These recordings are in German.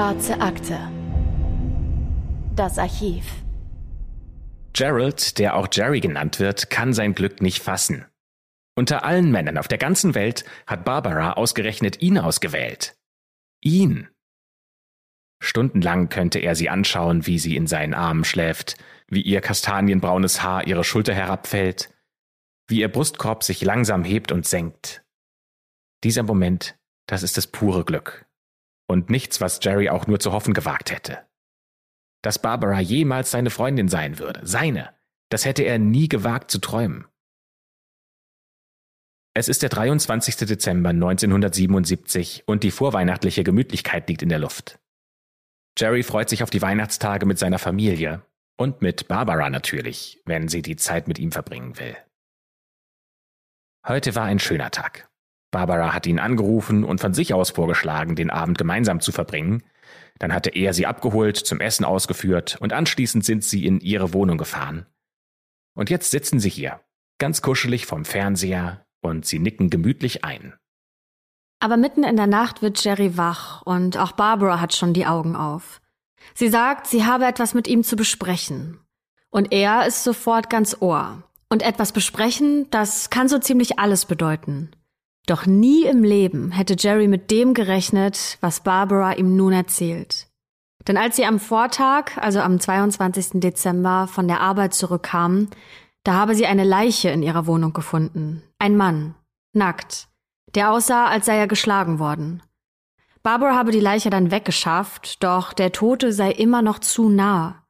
Schwarze Akte. Das Archiv. Gerald, der auch Jerry genannt wird, kann sein Glück nicht fassen. Unter allen Männern auf der ganzen Welt hat Barbara ausgerechnet ihn ausgewählt. Ihn. Stundenlang könnte er sie anschauen, wie sie in seinen Armen schläft, wie ihr kastanienbraunes Haar ihre Schulter herabfällt, wie ihr Brustkorb sich langsam hebt und senkt. Dieser Moment, das ist das pure Glück. Und nichts, was Jerry auch nur zu hoffen gewagt hätte. Dass Barbara jemals seine Freundin sein würde, seine, das hätte er nie gewagt zu träumen. Es ist der 23. Dezember 1977 und die vorweihnachtliche Gemütlichkeit liegt in der Luft. Jerry freut sich auf die Weihnachtstage mit seiner Familie und mit Barbara natürlich, wenn sie die Zeit mit ihm verbringen will. Heute war ein schöner Tag. Barbara hat ihn angerufen und von sich aus vorgeschlagen, den Abend gemeinsam zu verbringen. Dann hatte er sie abgeholt, zum Essen ausgeführt und anschließend sind sie in ihre Wohnung gefahren. Und jetzt sitzen sie hier, ganz kuschelig vom Fernseher, und sie nicken gemütlich ein. Aber mitten in der Nacht wird Jerry wach und auch Barbara hat schon die Augen auf. Sie sagt, sie habe etwas mit ihm zu besprechen. Und er ist sofort ganz Ohr. Und etwas besprechen, das kann so ziemlich alles bedeuten. Doch nie im Leben hätte Jerry mit dem gerechnet, was Barbara ihm nun erzählt. Denn als sie am Vortag, also am 22. Dezember, von der Arbeit zurückkam, da habe sie eine Leiche in ihrer Wohnung gefunden. Ein Mann, nackt, der aussah, als sei er geschlagen worden. Barbara habe die Leiche dann weggeschafft, doch der Tote sei immer noch zu nah.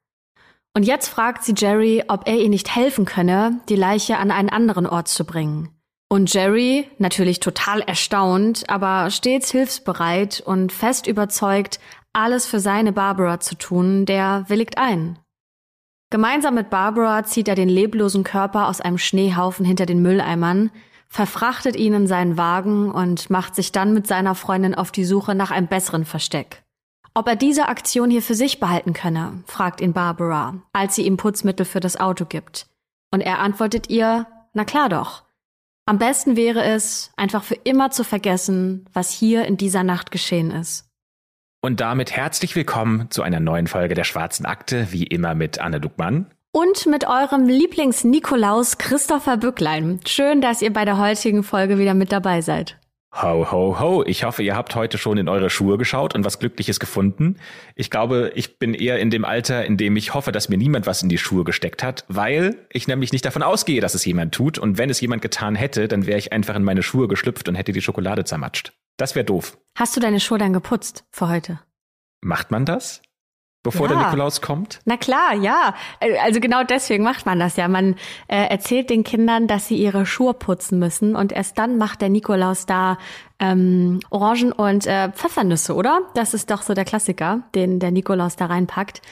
Und jetzt fragt sie Jerry, ob er ihr nicht helfen könne, die Leiche an einen anderen Ort zu bringen. Und Jerry, natürlich total erstaunt, aber stets hilfsbereit und fest überzeugt, alles für seine Barbara zu tun, der willigt ein. Gemeinsam mit Barbara zieht er den leblosen Körper aus einem Schneehaufen hinter den Mülleimern, verfrachtet ihn in seinen Wagen und macht sich dann mit seiner Freundin auf die Suche nach einem besseren Versteck. Ob er diese Aktion hier für sich behalten könne, fragt ihn Barbara, als sie ihm Putzmittel für das Auto gibt. Und er antwortet ihr, na klar doch. Am besten wäre es, einfach für immer zu vergessen, was hier in dieser Nacht geschehen ist. Und damit herzlich willkommen zu einer neuen Folge der Schwarzen Akte, wie immer mit Anne Duckmann. Und mit eurem Lieblings-Nikolaus Christopher Bücklein. Schön, dass ihr bei der heutigen Folge wieder mit dabei seid. Ho, ho, ho. Ich hoffe, ihr habt heute schon in eure Schuhe geschaut und was Glückliches gefunden. Ich glaube, ich bin eher in dem Alter, in dem ich hoffe, dass mir niemand was in die Schuhe gesteckt hat, weil ich nämlich nicht davon ausgehe, dass es jemand tut. Und wenn es jemand getan hätte, dann wäre ich einfach in meine Schuhe geschlüpft und hätte die Schokolade zermatscht. Das wäre doof. Hast du deine Schuhe dann geputzt für heute? Macht man das? Bevor ja. der Nikolaus kommt? Na klar, ja. Äh, also genau deswegen macht man das ja. Man äh, erzählt den Kindern, dass sie ihre Schuhe putzen müssen und erst dann macht der Nikolaus da ähm, Orangen und äh, Pfeffernüsse, oder? Das ist doch so der Klassiker, den der Nikolaus da reinpackt.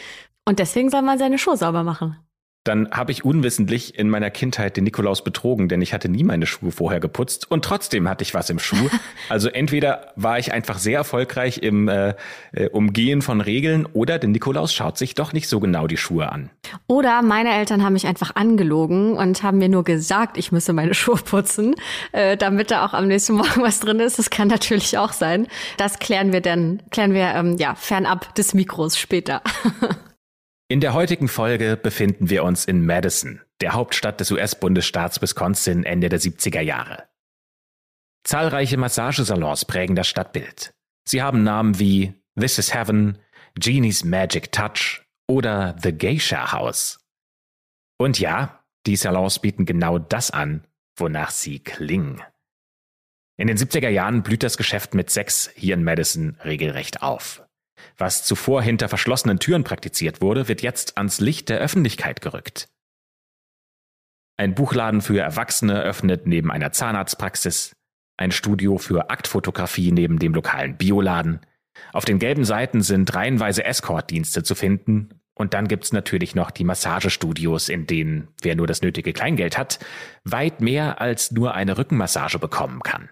Und deswegen soll man seine Schuhe sauber machen dann habe ich unwissentlich in meiner Kindheit den Nikolaus betrogen, denn ich hatte nie meine Schuhe vorher geputzt und trotzdem hatte ich was im Schuh. Also entweder war ich einfach sehr erfolgreich im äh, äh, Umgehen von Regeln oder der Nikolaus schaut sich doch nicht so genau die Schuhe an. Oder meine Eltern haben mich einfach angelogen und haben mir nur gesagt, ich müsse meine Schuhe putzen, äh, damit da auch am nächsten Morgen was drin ist. Das kann natürlich auch sein. Das klären wir dann, klären wir ähm, ja fernab des Mikros später. In der heutigen Folge befinden wir uns in Madison, der Hauptstadt des US-Bundesstaats Wisconsin Ende der 70er Jahre. Zahlreiche Massagesalons prägen das Stadtbild. Sie haben Namen wie This is Heaven, Genie's Magic Touch oder The Geisha House. Und ja, die Salons bieten genau das an, wonach sie klingen. In den 70er Jahren blüht das Geschäft mit Sex hier in Madison regelrecht auf. Was zuvor hinter verschlossenen Türen praktiziert wurde, wird jetzt ans Licht der Öffentlichkeit gerückt. Ein Buchladen für Erwachsene öffnet neben einer Zahnarztpraxis, ein Studio für Aktfotografie neben dem lokalen Bioladen. Auf den gelben Seiten sind reihenweise Escortdienste zu finden. Und dann gibt's natürlich noch die Massagestudios, in denen, wer nur das nötige Kleingeld hat, weit mehr als nur eine Rückenmassage bekommen kann.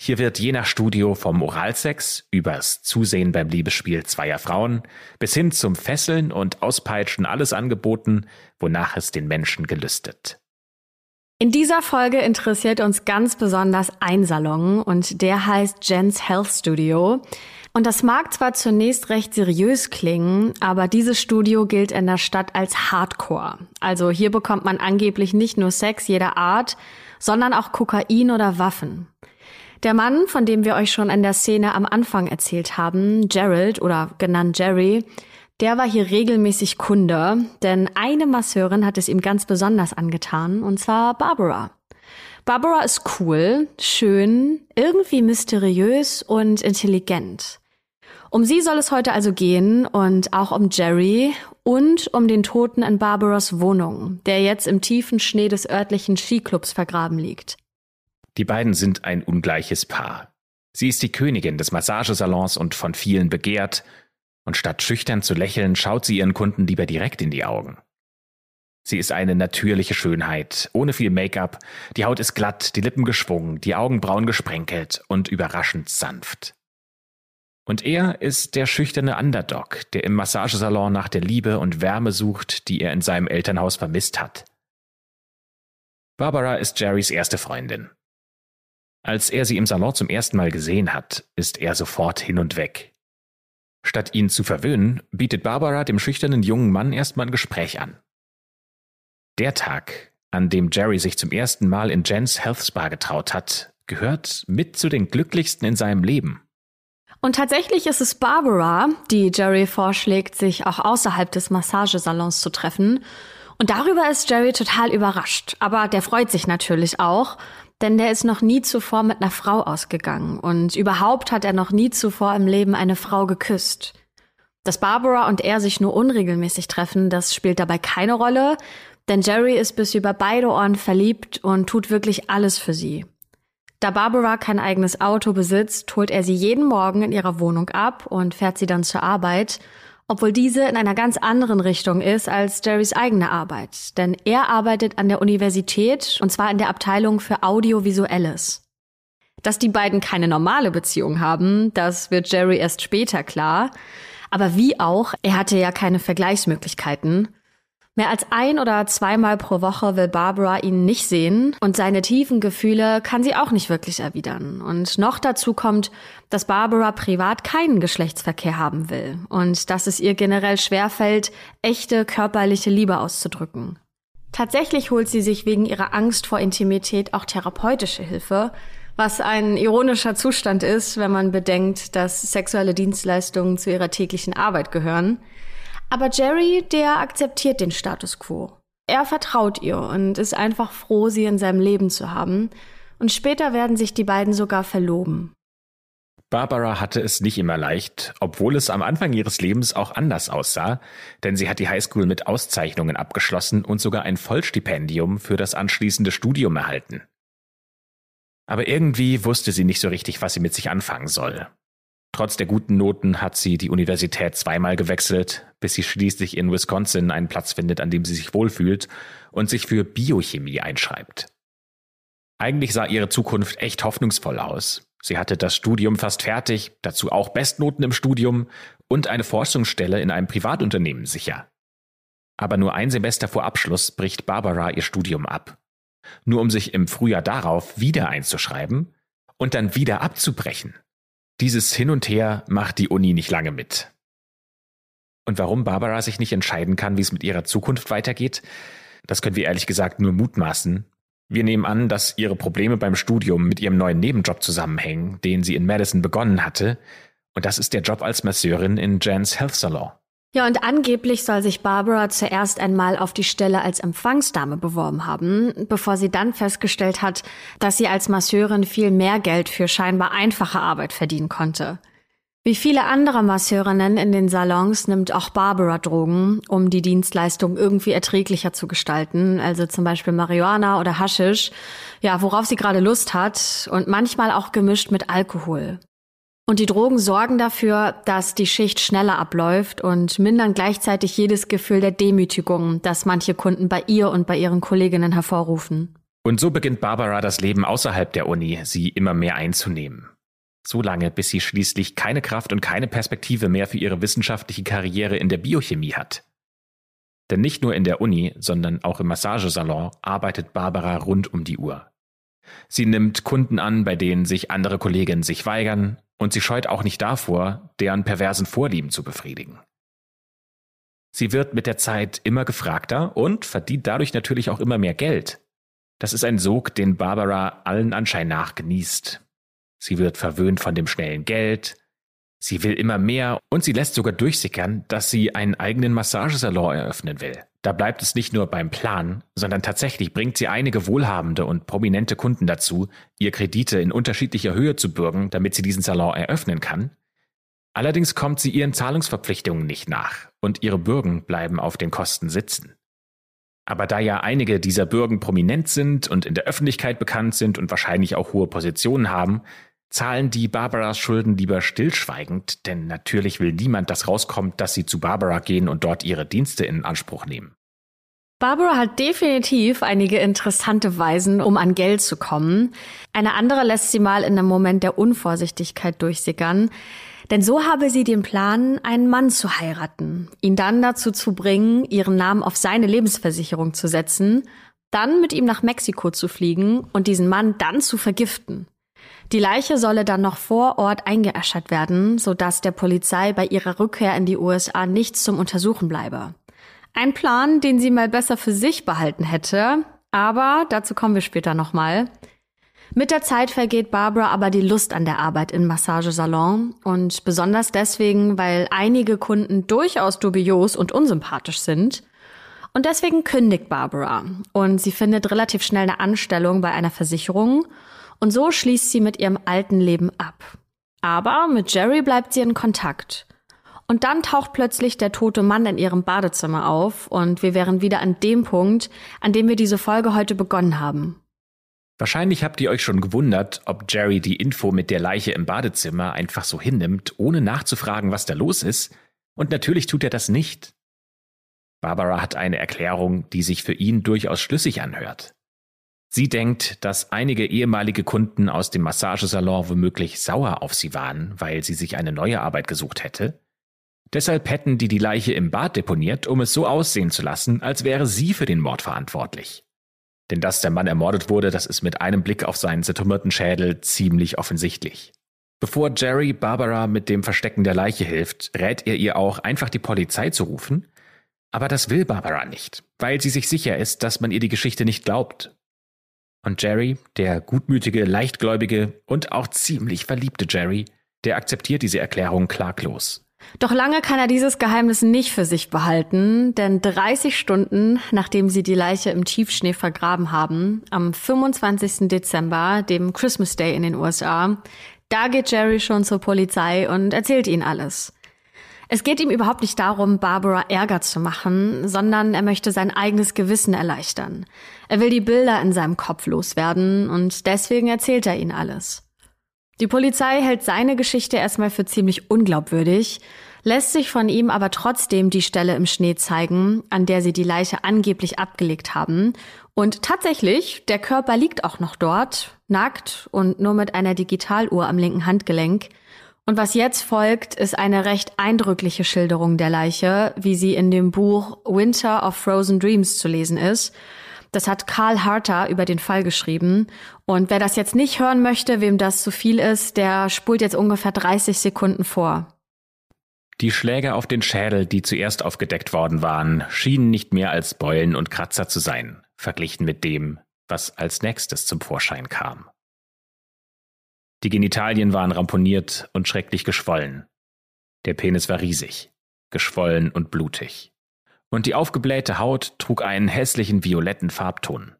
Hier wird je nach Studio vom Oralsex übers Zusehen beim Liebesspiel zweier Frauen bis hin zum Fesseln und Auspeitschen alles angeboten, wonach es den Menschen gelüstet. In dieser Folge interessiert uns ganz besonders ein Salon und der heißt Jen's Health Studio. Und das mag zwar zunächst recht seriös klingen, aber dieses Studio gilt in der Stadt als Hardcore. Also hier bekommt man angeblich nicht nur Sex jeder Art, sondern auch Kokain oder Waffen. Der Mann, von dem wir euch schon in der Szene am Anfang erzählt haben, Gerald oder genannt Jerry, der war hier regelmäßig Kunde, denn eine Masseurin hat es ihm ganz besonders angetan, und zwar Barbara. Barbara ist cool, schön, irgendwie mysteriös und intelligent. Um sie soll es heute also gehen und auch um Jerry und um den Toten in Barbaras Wohnung, der jetzt im tiefen Schnee des örtlichen Skiclubs vergraben liegt. Die beiden sind ein ungleiches Paar. Sie ist die Königin des Massagesalons und von vielen begehrt, und statt schüchtern zu lächeln, schaut sie ihren Kunden lieber direkt in die Augen. Sie ist eine natürliche Schönheit, ohne viel Make-up, die Haut ist glatt, die Lippen geschwungen, die Augenbrauen gesprenkelt und überraschend sanft. Und er ist der schüchterne Underdog, der im Massagesalon nach der Liebe und Wärme sucht, die er in seinem Elternhaus vermisst hat. Barbara ist Jerrys erste Freundin. Als er sie im Salon zum ersten Mal gesehen hat, ist er sofort hin und weg. Statt ihn zu verwöhnen, bietet Barbara dem schüchternen jungen Mann erstmal ein Gespräch an. Der Tag, an dem Jerry sich zum ersten Mal in Jens Health Spa getraut hat, gehört mit zu den glücklichsten in seinem Leben. Und tatsächlich ist es Barbara, die Jerry vorschlägt, sich auch außerhalb des Massagesalons zu treffen. Und darüber ist Jerry total überrascht. Aber der freut sich natürlich auch, denn der ist noch nie zuvor mit einer Frau ausgegangen. Und überhaupt hat er noch nie zuvor im Leben eine Frau geküsst. Dass Barbara und er sich nur unregelmäßig treffen, das spielt dabei keine Rolle, denn Jerry ist bis über beide Ohren verliebt und tut wirklich alles für sie. Da Barbara kein eigenes Auto besitzt, holt er sie jeden Morgen in ihrer Wohnung ab und fährt sie dann zur Arbeit, obwohl diese in einer ganz anderen Richtung ist als Jerrys eigene Arbeit. Denn er arbeitet an der Universität und zwar in der Abteilung für Audiovisuelles. Dass die beiden keine normale Beziehung haben, das wird Jerry erst später klar. Aber wie auch, er hatte ja keine Vergleichsmöglichkeiten. Mehr als ein oder zweimal pro Woche will Barbara ihn nicht sehen und seine tiefen Gefühle kann sie auch nicht wirklich erwidern. Und noch dazu kommt, dass Barbara privat keinen Geschlechtsverkehr haben will und dass es ihr generell schwerfällt, echte körperliche Liebe auszudrücken. Tatsächlich holt sie sich wegen ihrer Angst vor Intimität auch therapeutische Hilfe, was ein ironischer Zustand ist, wenn man bedenkt, dass sexuelle Dienstleistungen zu ihrer täglichen Arbeit gehören. Aber Jerry, der akzeptiert den Status quo. Er vertraut ihr und ist einfach froh, sie in seinem Leben zu haben. Und später werden sich die beiden sogar verloben. Barbara hatte es nicht immer leicht, obwohl es am Anfang ihres Lebens auch anders aussah, denn sie hat die Highschool mit Auszeichnungen abgeschlossen und sogar ein Vollstipendium für das anschließende Studium erhalten. Aber irgendwie wusste sie nicht so richtig, was sie mit sich anfangen soll. Trotz der guten Noten hat sie die Universität zweimal gewechselt, bis sie schließlich in Wisconsin einen Platz findet, an dem sie sich wohlfühlt und sich für Biochemie einschreibt. Eigentlich sah ihre Zukunft echt hoffnungsvoll aus. Sie hatte das Studium fast fertig, dazu auch Bestnoten im Studium und eine Forschungsstelle in einem Privatunternehmen sicher. Aber nur ein Semester vor Abschluss bricht Barbara ihr Studium ab. Nur um sich im Frühjahr darauf wieder einzuschreiben und dann wieder abzubrechen. Dieses Hin und Her macht die Uni nicht lange mit. Und warum Barbara sich nicht entscheiden kann, wie es mit ihrer Zukunft weitergeht, das können wir ehrlich gesagt nur mutmaßen. Wir nehmen an, dass ihre Probleme beim Studium mit ihrem neuen Nebenjob zusammenhängen, den sie in Madison begonnen hatte, und das ist der Job als Masseurin in Jans Health Salon. Ja, und angeblich soll sich Barbara zuerst einmal auf die Stelle als Empfangsdame beworben haben, bevor sie dann festgestellt hat, dass sie als Masseurin viel mehr Geld für scheinbar einfache Arbeit verdienen konnte. Wie viele andere Masseurinnen in den Salons nimmt auch Barbara Drogen, um die Dienstleistung irgendwie erträglicher zu gestalten, also zum Beispiel Marihuana oder Haschisch, ja, worauf sie gerade Lust hat und manchmal auch gemischt mit Alkohol. Und die Drogen sorgen dafür, dass die Schicht schneller abläuft und mindern gleichzeitig jedes Gefühl der Demütigung, das manche Kunden bei ihr und bei ihren Kolleginnen hervorrufen. Und so beginnt Barbara das Leben außerhalb der Uni, sie immer mehr einzunehmen. So lange, bis sie schließlich keine Kraft und keine Perspektive mehr für ihre wissenschaftliche Karriere in der Biochemie hat. Denn nicht nur in der Uni, sondern auch im Massagesalon arbeitet Barbara rund um die Uhr. Sie nimmt Kunden an, bei denen sich andere Kolleginnen sich weigern, und sie scheut auch nicht davor, deren perversen Vorlieben zu befriedigen. Sie wird mit der Zeit immer gefragter und verdient dadurch natürlich auch immer mehr Geld. Das ist ein Sog, den Barbara allen Anschein nach genießt. Sie wird verwöhnt von dem schnellen Geld, sie will immer mehr und sie lässt sogar durchsickern, dass sie einen eigenen Massagesalon eröffnen will. Da bleibt es nicht nur beim Plan, sondern tatsächlich bringt sie einige wohlhabende und prominente Kunden dazu, ihr Kredite in unterschiedlicher Höhe zu bürgen, damit sie diesen Salon eröffnen kann. Allerdings kommt sie ihren Zahlungsverpflichtungen nicht nach und ihre Bürgen bleiben auf den Kosten sitzen. Aber da ja einige dieser Bürgen prominent sind und in der Öffentlichkeit bekannt sind und wahrscheinlich auch hohe Positionen haben, zahlen die Barbaras Schulden lieber stillschweigend, denn natürlich will niemand, dass rauskommt, dass sie zu Barbara gehen und dort ihre Dienste in Anspruch nehmen. Barbara hat definitiv einige interessante Weisen, um an Geld zu kommen. Eine andere lässt sie mal in einem Moment der Unvorsichtigkeit durchsickern. Denn so habe sie den Plan, einen Mann zu heiraten, ihn dann dazu zu bringen, ihren Namen auf seine Lebensversicherung zu setzen, dann mit ihm nach Mexiko zu fliegen und diesen Mann dann zu vergiften. Die Leiche solle dann noch vor Ort eingeäschert werden, sodass der Polizei bei ihrer Rückkehr in die USA nichts zum Untersuchen bleibe. Ein Plan, den sie mal besser für sich behalten hätte, aber dazu kommen wir später nochmal. Mit der Zeit vergeht Barbara aber die Lust an der Arbeit im Massagesalon und besonders deswegen, weil einige Kunden durchaus dubios und unsympathisch sind. Und deswegen kündigt Barbara und sie findet relativ schnell eine Anstellung bei einer Versicherung und so schließt sie mit ihrem alten Leben ab. Aber mit Jerry bleibt sie in Kontakt. Und dann taucht plötzlich der tote Mann in ihrem Badezimmer auf und wir wären wieder an dem Punkt, an dem wir diese Folge heute begonnen haben. Wahrscheinlich habt ihr euch schon gewundert, ob Jerry die Info mit der Leiche im Badezimmer einfach so hinnimmt, ohne nachzufragen, was da los ist. Und natürlich tut er das nicht. Barbara hat eine Erklärung, die sich für ihn durchaus schlüssig anhört. Sie denkt, dass einige ehemalige Kunden aus dem Massagesalon womöglich sauer auf sie waren, weil sie sich eine neue Arbeit gesucht hätte. Deshalb hätten die die Leiche im Bad deponiert, um es so aussehen zu lassen, als wäre sie für den Mord verantwortlich. Denn dass der Mann ermordet wurde, das ist mit einem Blick auf seinen zertrümmerten Schädel ziemlich offensichtlich. Bevor Jerry Barbara mit dem Verstecken der Leiche hilft, rät er ihr auch, einfach die Polizei zu rufen. Aber das will Barbara nicht, weil sie sich sicher ist, dass man ihr die Geschichte nicht glaubt und Jerry, der gutmütige, leichtgläubige und auch ziemlich verliebte Jerry, der akzeptiert diese Erklärung klaglos. Doch lange kann er dieses Geheimnis nicht für sich behalten, denn 30 Stunden nachdem sie die Leiche im Tiefschnee vergraben haben, am 25. Dezember, dem Christmas Day in den USA, da geht Jerry schon zur Polizei und erzählt ihnen alles. Es geht ihm überhaupt nicht darum, Barbara Ärger zu machen, sondern er möchte sein eigenes Gewissen erleichtern. Er will die Bilder in seinem Kopf loswerden und deswegen erzählt er ihnen alles. Die Polizei hält seine Geschichte erstmal für ziemlich unglaubwürdig, lässt sich von ihm aber trotzdem die Stelle im Schnee zeigen, an der sie die Leiche angeblich abgelegt haben. Und tatsächlich, der Körper liegt auch noch dort, nackt und nur mit einer Digitaluhr am linken Handgelenk. Und was jetzt folgt, ist eine recht eindrückliche Schilderung der Leiche, wie sie in dem Buch Winter of Frozen Dreams zu lesen ist. Das hat Karl Harter über den Fall geschrieben. Und wer das jetzt nicht hören möchte, wem das zu viel ist, der spult jetzt ungefähr 30 Sekunden vor. Die Schläge auf den Schädel, die zuerst aufgedeckt worden waren, schienen nicht mehr als Beulen und Kratzer zu sein, verglichen mit dem, was als nächstes zum Vorschein kam. Die Genitalien waren ramponiert und schrecklich geschwollen. Der Penis war riesig, geschwollen und blutig. Und die aufgeblähte Haut trug einen hässlichen violetten Farbton.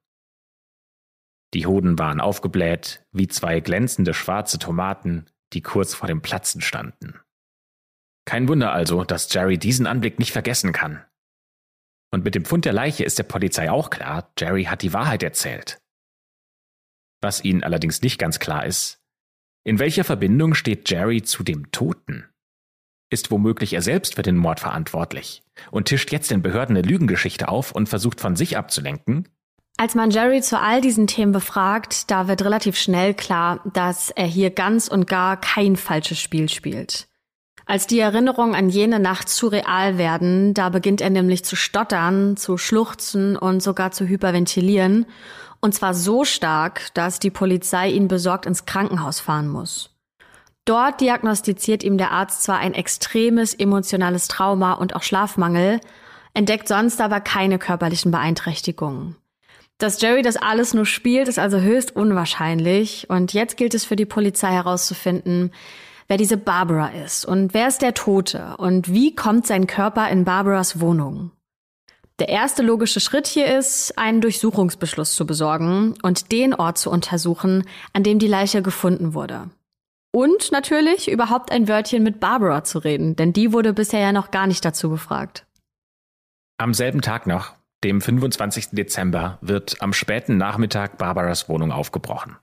Die Hoden waren aufgebläht wie zwei glänzende schwarze Tomaten, die kurz vor dem Platzen standen. Kein Wunder also, dass Jerry diesen Anblick nicht vergessen kann. Und mit dem Fund der Leiche ist der Polizei auch klar, Jerry hat die Wahrheit erzählt. Was ihnen allerdings nicht ganz klar ist, in welcher Verbindung steht Jerry zu dem Toten? Ist womöglich er selbst für den Mord verantwortlich und tischt jetzt den Behörden eine Lügengeschichte auf und versucht von sich abzulenken? Als man Jerry zu all diesen Themen befragt, da wird relativ schnell klar, dass er hier ganz und gar kein falsches Spiel spielt. Als die Erinnerungen an jene Nacht zu real werden, da beginnt er nämlich zu stottern, zu schluchzen und sogar zu hyperventilieren und zwar so stark, dass die Polizei ihn besorgt ins Krankenhaus fahren muss. Dort diagnostiziert ihm der Arzt zwar ein extremes emotionales Trauma und auch Schlafmangel, entdeckt sonst aber keine körperlichen Beeinträchtigungen. Dass Jerry das alles nur spielt, ist also höchst unwahrscheinlich. Und jetzt gilt es für die Polizei herauszufinden, wer diese Barbara ist und wer ist der Tote und wie kommt sein Körper in Barbaras Wohnung. Der erste logische Schritt hier ist, einen Durchsuchungsbeschluss zu besorgen und den Ort zu untersuchen, an dem die Leiche gefunden wurde. Und natürlich überhaupt ein Wörtchen mit Barbara zu reden, denn die wurde bisher ja noch gar nicht dazu befragt. Am selben Tag noch, dem 25. Dezember, wird am späten Nachmittag Barbaras Wohnung aufgebrochen.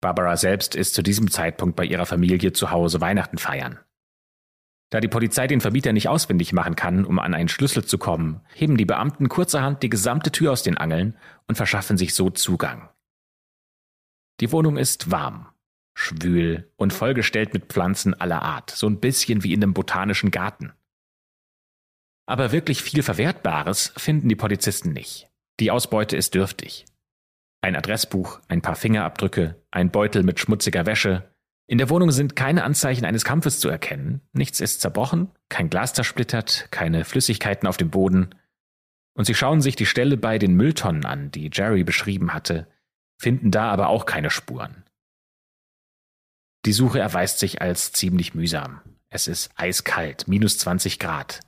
Barbara selbst ist zu diesem Zeitpunkt bei ihrer Familie zu Hause Weihnachten feiern. Da die Polizei den Vermieter nicht ausfindig machen kann, um an einen Schlüssel zu kommen, heben die Beamten kurzerhand die gesamte Tür aus den Angeln und verschaffen sich so Zugang. Die Wohnung ist warm, schwül und vollgestellt mit Pflanzen aller Art, so ein bisschen wie in einem botanischen Garten. Aber wirklich viel Verwertbares finden die Polizisten nicht. Die Ausbeute ist dürftig. Ein Adressbuch, ein paar Fingerabdrücke, ein Beutel mit schmutziger Wäsche. In der Wohnung sind keine Anzeichen eines Kampfes zu erkennen. Nichts ist zerbrochen, kein Glas zersplittert, keine Flüssigkeiten auf dem Boden. Und sie schauen sich die Stelle bei den Mülltonnen an, die Jerry beschrieben hatte, finden da aber auch keine Spuren. Die Suche erweist sich als ziemlich mühsam. Es ist eiskalt, minus 20 Grad.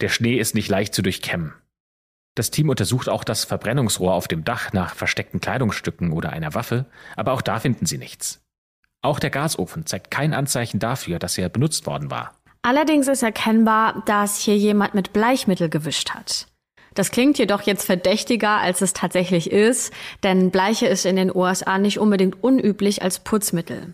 Der Schnee ist nicht leicht zu durchkämmen. Das Team untersucht auch das Verbrennungsrohr auf dem Dach nach versteckten Kleidungsstücken oder einer Waffe, aber auch da finden sie nichts. Auch der Gasofen zeigt kein Anzeichen dafür, dass er benutzt worden war. Allerdings ist erkennbar, dass hier jemand mit Bleichmittel gewischt hat. Das klingt jedoch jetzt verdächtiger, als es tatsächlich ist, denn Bleiche ist in den USA nicht unbedingt unüblich als Putzmittel.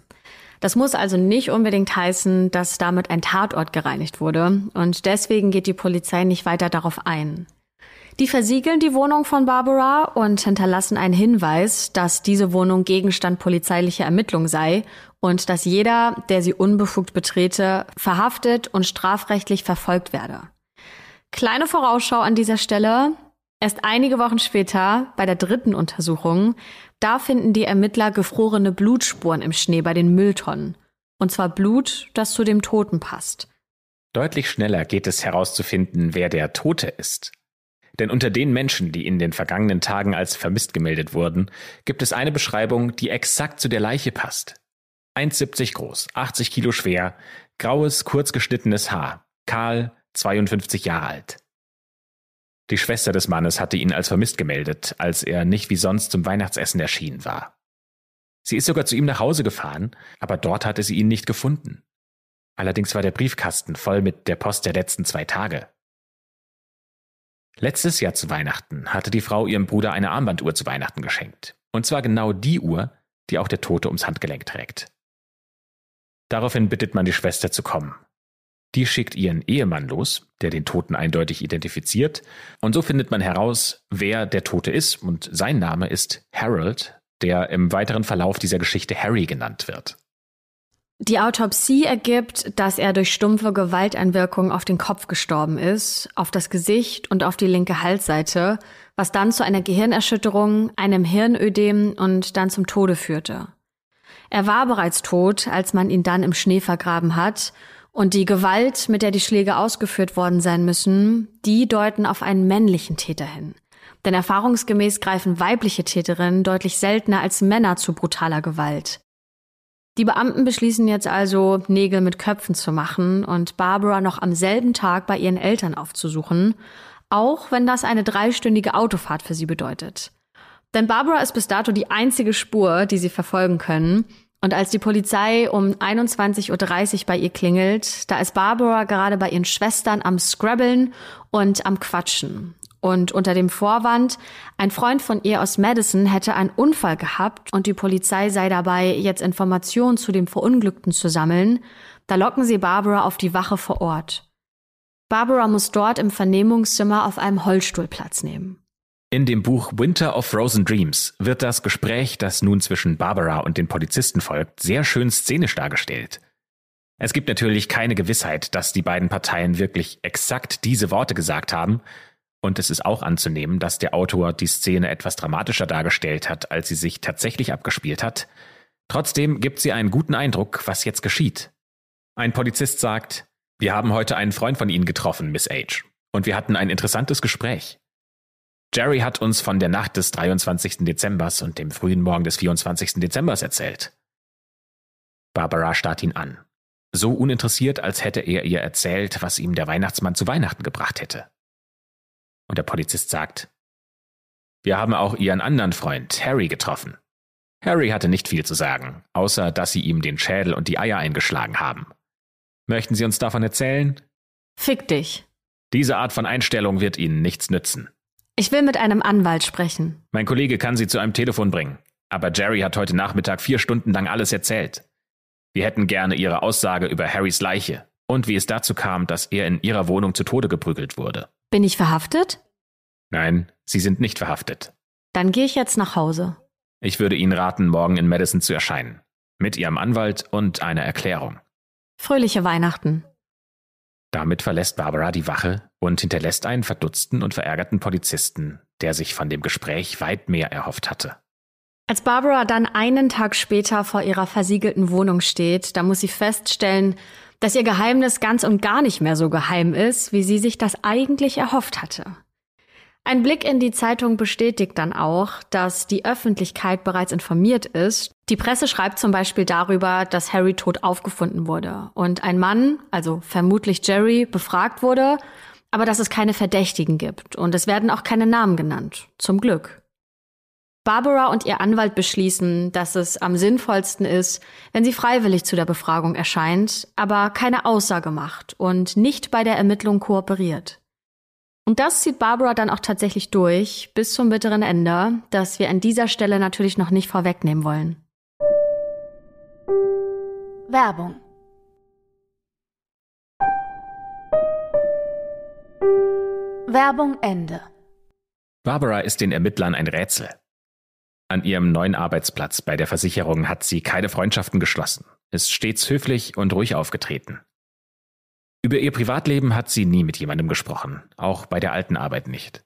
Das muss also nicht unbedingt heißen, dass damit ein Tatort gereinigt wurde und deswegen geht die Polizei nicht weiter darauf ein. Die versiegeln die Wohnung von Barbara und hinterlassen einen Hinweis, dass diese Wohnung Gegenstand polizeilicher Ermittlung sei und dass jeder, der sie unbefugt betrete, verhaftet und strafrechtlich verfolgt werde. Kleine Vorausschau an dieser Stelle. Erst einige Wochen später, bei der dritten Untersuchung, da finden die Ermittler gefrorene Blutspuren im Schnee bei den Mülltonnen. Und zwar Blut, das zu dem Toten passt. Deutlich schneller geht es herauszufinden, wer der Tote ist. Denn unter den Menschen, die in den vergangenen Tagen als vermisst gemeldet wurden, gibt es eine Beschreibung, die exakt zu der Leiche passt. 1,70 groß, 80 Kilo schwer, graues, kurz geschnittenes Haar, kahl, 52 Jahre alt. Die Schwester des Mannes hatte ihn als vermisst gemeldet, als er nicht wie sonst zum Weihnachtsessen erschienen war. Sie ist sogar zu ihm nach Hause gefahren, aber dort hatte sie ihn nicht gefunden. Allerdings war der Briefkasten voll mit der Post der letzten zwei Tage. Letztes Jahr zu Weihnachten hatte die Frau ihrem Bruder eine Armbanduhr zu Weihnachten geschenkt. Und zwar genau die Uhr, die auch der Tote ums Handgelenk trägt. Daraufhin bittet man die Schwester zu kommen. Die schickt ihren Ehemann los, der den Toten eindeutig identifiziert, und so findet man heraus, wer der Tote ist, und sein Name ist Harold, der im weiteren Verlauf dieser Geschichte Harry genannt wird. Die Autopsie ergibt, dass er durch stumpfe Gewalteinwirkung auf den Kopf gestorben ist, auf das Gesicht und auf die linke Halsseite, was dann zu einer Gehirnerschütterung, einem Hirnödem und dann zum Tode führte. Er war bereits tot, als man ihn dann im Schnee vergraben hat und die Gewalt, mit der die Schläge ausgeführt worden sein müssen, die deuten auf einen männlichen Täter hin. Denn erfahrungsgemäß greifen weibliche Täterinnen deutlich seltener als Männer zu brutaler Gewalt. Die Beamten beschließen jetzt also, Nägel mit Köpfen zu machen und Barbara noch am selben Tag bei ihren Eltern aufzusuchen, auch wenn das eine dreistündige Autofahrt für sie bedeutet. Denn Barbara ist bis dato die einzige Spur, die sie verfolgen können, und als die Polizei um 21.30 Uhr bei ihr klingelt, da ist Barbara gerade bei ihren Schwestern am Scrabbeln und am Quatschen. Und unter dem Vorwand, ein Freund von ihr aus Madison hätte einen Unfall gehabt und die Polizei sei dabei, jetzt Informationen zu dem Verunglückten zu sammeln, da locken sie Barbara auf die Wache vor Ort. Barbara muss dort im Vernehmungszimmer auf einem Holzstuhl Platz nehmen. In dem Buch Winter of Frozen Dreams wird das Gespräch, das nun zwischen Barbara und den Polizisten folgt, sehr schön szenisch dargestellt. Es gibt natürlich keine Gewissheit, dass die beiden Parteien wirklich exakt diese Worte gesagt haben, und es ist auch anzunehmen, dass der Autor die Szene etwas dramatischer dargestellt hat, als sie sich tatsächlich abgespielt hat. Trotzdem gibt sie einen guten Eindruck, was jetzt geschieht. Ein Polizist sagt, wir haben heute einen Freund von Ihnen getroffen, Miss H. Und wir hatten ein interessantes Gespräch. Jerry hat uns von der Nacht des 23. Dezembers und dem frühen Morgen des 24. Dezembers erzählt. Barbara starrt ihn an. So uninteressiert, als hätte er ihr erzählt, was ihm der Weihnachtsmann zu Weihnachten gebracht hätte. Und der Polizist sagt, wir haben auch ihren anderen Freund, Harry, getroffen. Harry hatte nicht viel zu sagen, außer dass sie ihm den Schädel und die Eier eingeschlagen haben. Möchten Sie uns davon erzählen? Fick dich. Diese Art von Einstellung wird Ihnen nichts nützen. Ich will mit einem Anwalt sprechen. Mein Kollege kann Sie zu einem Telefon bringen. Aber Jerry hat heute Nachmittag vier Stunden lang alles erzählt. Wir hätten gerne Ihre Aussage über Harrys Leiche und wie es dazu kam, dass er in Ihrer Wohnung zu Tode geprügelt wurde. Bin ich verhaftet? Nein, Sie sind nicht verhaftet. Dann gehe ich jetzt nach Hause. Ich würde Ihnen raten, morgen in Madison zu erscheinen. Mit Ihrem Anwalt und einer Erklärung. Fröhliche Weihnachten. Damit verlässt Barbara die Wache und hinterlässt einen verdutzten und verärgerten Polizisten, der sich von dem Gespräch weit mehr erhofft hatte. Als Barbara dann einen Tag später vor ihrer versiegelten Wohnung steht, da muss sie feststellen, dass ihr Geheimnis ganz und gar nicht mehr so geheim ist, wie sie sich das eigentlich erhofft hatte. Ein Blick in die Zeitung bestätigt dann auch, dass die Öffentlichkeit bereits informiert ist. Die Presse schreibt zum Beispiel darüber, dass Harry tot aufgefunden wurde und ein Mann, also vermutlich Jerry, befragt wurde, aber dass es keine Verdächtigen gibt und es werden auch keine Namen genannt. Zum Glück. Barbara und ihr Anwalt beschließen, dass es am sinnvollsten ist, wenn sie freiwillig zu der Befragung erscheint, aber keine Aussage macht und nicht bei der Ermittlung kooperiert. Und das zieht Barbara dann auch tatsächlich durch, bis zum bitteren Ende, das wir an dieser Stelle natürlich noch nicht vorwegnehmen wollen. Werbung Werbung Ende. Barbara ist den Ermittlern ein Rätsel. An ihrem neuen Arbeitsplatz bei der Versicherung hat sie keine Freundschaften geschlossen, ist stets höflich und ruhig aufgetreten. Über ihr Privatleben hat sie nie mit jemandem gesprochen, auch bei der alten Arbeit nicht.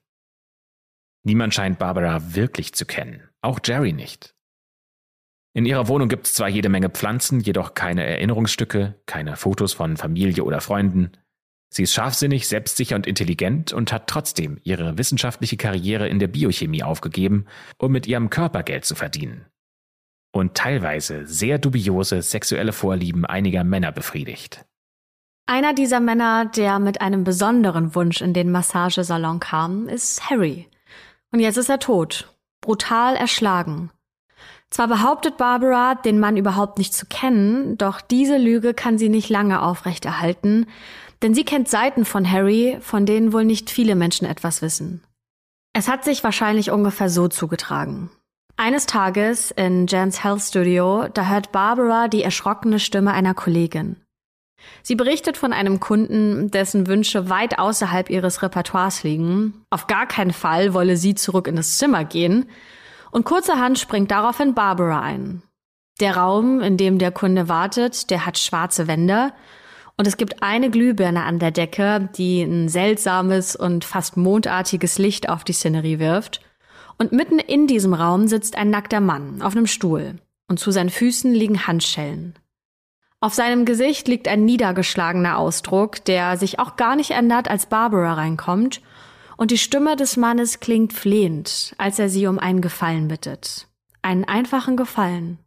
Niemand scheint Barbara wirklich zu kennen, auch Jerry nicht. In ihrer Wohnung gibt es zwar jede Menge Pflanzen, jedoch keine Erinnerungsstücke, keine Fotos von Familie oder Freunden. Sie ist scharfsinnig, selbstsicher und intelligent und hat trotzdem ihre wissenschaftliche Karriere in der Biochemie aufgegeben, um mit ihrem Körper Geld zu verdienen. Und teilweise sehr dubiose sexuelle Vorlieben einiger Männer befriedigt. Einer dieser Männer, der mit einem besonderen Wunsch in den Massagesalon kam, ist Harry. Und jetzt ist er tot, brutal erschlagen. Zwar behauptet Barbara, den Mann überhaupt nicht zu kennen, doch diese Lüge kann sie nicht lange aufrechterhalten, denn sie kennt Seiten von Harry, von denen wohl nicht viele Menschen etwas wissen. Es hat sich wahrscheinlich ungefähr so zugetragen. Eines Tages in Jans Health Studio, da hört Barbara die erschrockene Stimme einer Kollegin. Sie berichtet von einem Kunden, dessen Wünsche weit außerhalb ihres Repertoires liegen. Auf gar keinen Fall wolle sie zurück in das Zimmer gehen. Und kurzerhand springt daraufhin Barbara ein. Der Raum, in dem der Kunde wartet, der hat schwarze Wände und es gibt eine Glühbirne an der Decke, die ein seltsames und fast mondartiges Licht auf die Szenerie wirft. Und mitten in diesem Raum sitzt ein nackter Mann auf einem Stuhl und zu seinen Füßen liegen Handschellen. Auf seinem Gesicht liegt ein niedergeschlagener Ausdruck, der sich auch gar nicht ändert, als Barbara reinkommt, und die Stimme des Mannes klingt flehend, als er sie um einen Gefallen bittet. Einen einfachen Gefallen.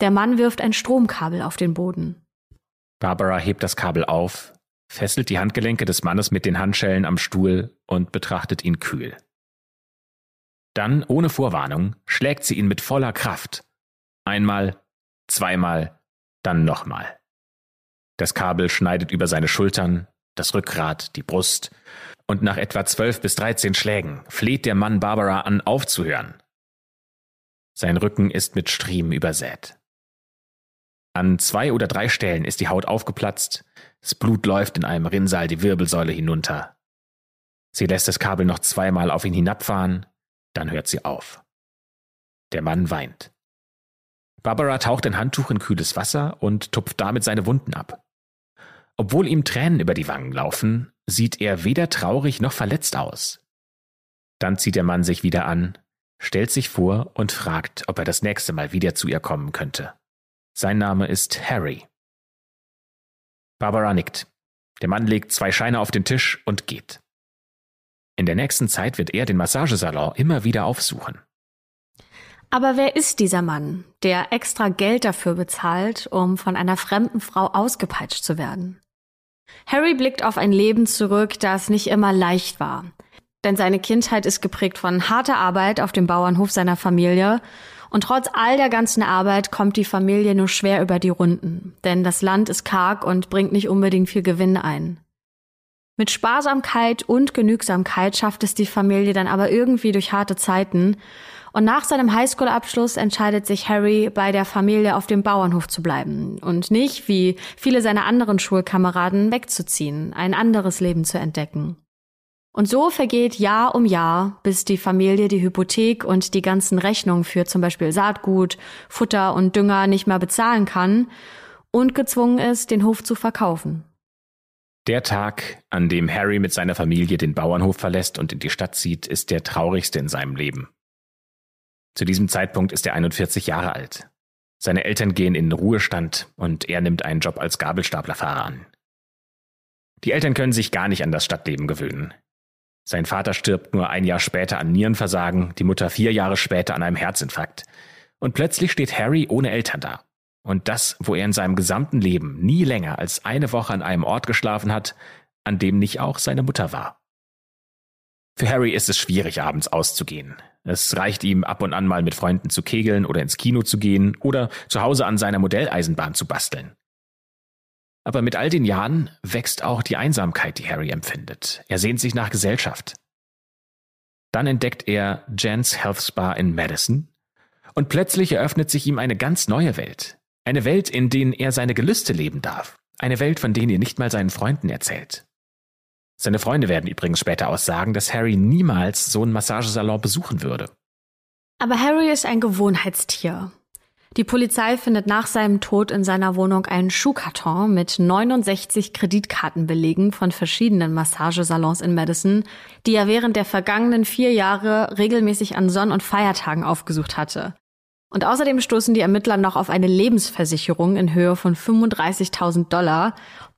Der Mann wirft ein Stromkabel auf den Boden. Barbara hebt das Kabel auf, fesselt die Handgelenke des Mannes mit den Handschellen am Stuhl und betrachtet ihn kühl. Dann, ohne Vorwarnung, schlägt sie ihn mit voller Kraft. Einmal, zweimal, dann nochmal. Das Kabel schneidet über seine Schultern, das Rückgrat, die Brust, und nach etwa zwölf bis dreizehn Schlägen fleht der Mann Barbara an, aufzuhören. Sein Rücken ist mit Striemen übersät. An zwei oder drei Stellen ist die Haut aufgeplatzt, das Blut läuft in einem Rinnsal die Wirbelsäule hinunter. Sie lässt das Kabel noch zweimal auf ihn hinabfahren, dann hört sie auf. Der Mann weint. Barbara taucht ein Handtuch in kühles Wasser und tupft damit seine Wunden ab. Obwohl ihm Tränen über die Wangen laufen, sieht er weder traurig noch verletzt aus. Dann zieht der Mann sich wieder an, stellt sich vor und fragt, ob er das nächste Mal wieder zu ihr kommen könnte. Sein Name ist Harry. Barbara nickt. Der Mann legt zwei Scheine auf den Tisch und geht. In der nächsten Zeit wird er den Massagesalon immer wieder aufsuchen. Aber wer ist dieser Mann, der extra Geld dafür bezahlt, um von einer fremden Frau ausgepeitscht zu werden? Harry blickt auf ein Leben zurück, das nicht immer leicht war. Denn seine Kindheit ist geprägt von harter Arbeit auf dem Bauernhof seiner Familie. Und trotz all der ganzen Arbeit kommt die Familie nur schwer über die Runden. Denn das Land ist karg und bringt nicht unbedingt viel Gewinn ein. Mit Sparsamkeit und Genügsamkeit schafft es die Familie dann aber irgendwie durch harte Zeiten und nach seinem Highschool-Abschluss entscheidet sich Harry, bei der Familie auf dem Bauernhof zu bleiben und nicht, wie viele seiner anderen Schulkameraden, wegzuziehen, ein anderes Leben zu entdecken. Und so vergeht Jahr um Jahr, bis die Familie die Hypothek und die ganzen Rechnungen für zum Beispiel Saatgut, Futter und Dünger nicht mehr bezahlen kann und gezwungen ist, den Hof zu verkaufen. Der Tag, an dem Harry mit seiner Familie den Bauernhof verlässt und in die Stadt zieht, ist der traurigste in seinem Leben. Zu diesem Zeitpunkt ist er 41 Jahre alt. Seine Eltern gehen in Ruhestand und er nimmt einen Job als Gabelstaplerfahrer an. Die Eltern können sich gar nicht an das Stadtleben gewöhnen. Sein Vater stirbt nur ein Jahr später an Nierenversagen, die Mutter vier Jahre später an einem Herzinfarkt. Und plötzlich steht Harry ohne Eltern da. Und das, wo er in seinem gesamten Leben nie länger als eine Woche an einem Ort geschlafen hat, an dem nicht auch seine Mutter war. Für Harry ist es schwierig, abends auszugehen. Es reicht ihm ab und an mal mit Freunden zu kegeln oder ins Kino zu gehen oder zu Hause an seiner Modelleisenbahn zu basteln. Aber mit all den Jahren wächst auch die Einsamkeit, die Harry empfindet. Er sehnt sich nach Gesellschaft. Dann entdeckt er Jans Health Spa in Madison und plötzlich eröffnet sich ihm eine ganz neue Welt. Eine Welt, in der er seine Gelüste leben darf. Eine Welt, von der er nicht mal seinen Freunden erzählt. Seine Freunde werden übrigens später aussagen, dass Harry niemals so einen Massagesalon besuchen würde. Aber Harry ist ein Gewohnheitstier. Die Polizei findet nach seinem Tod in seiner Wohnung einen Schuhkarton mit 69 Kreditkartenbelegen von verschiedenen Massagesalons in Madison, die er während der vergangenen vier Jahre regelmäßig an Sonn- und Feiertagen aufgesucht hatte. Und außerdem stoßen die Ermittler noch auf eine Lebensversicherung in Höhe von 35.000 Dollar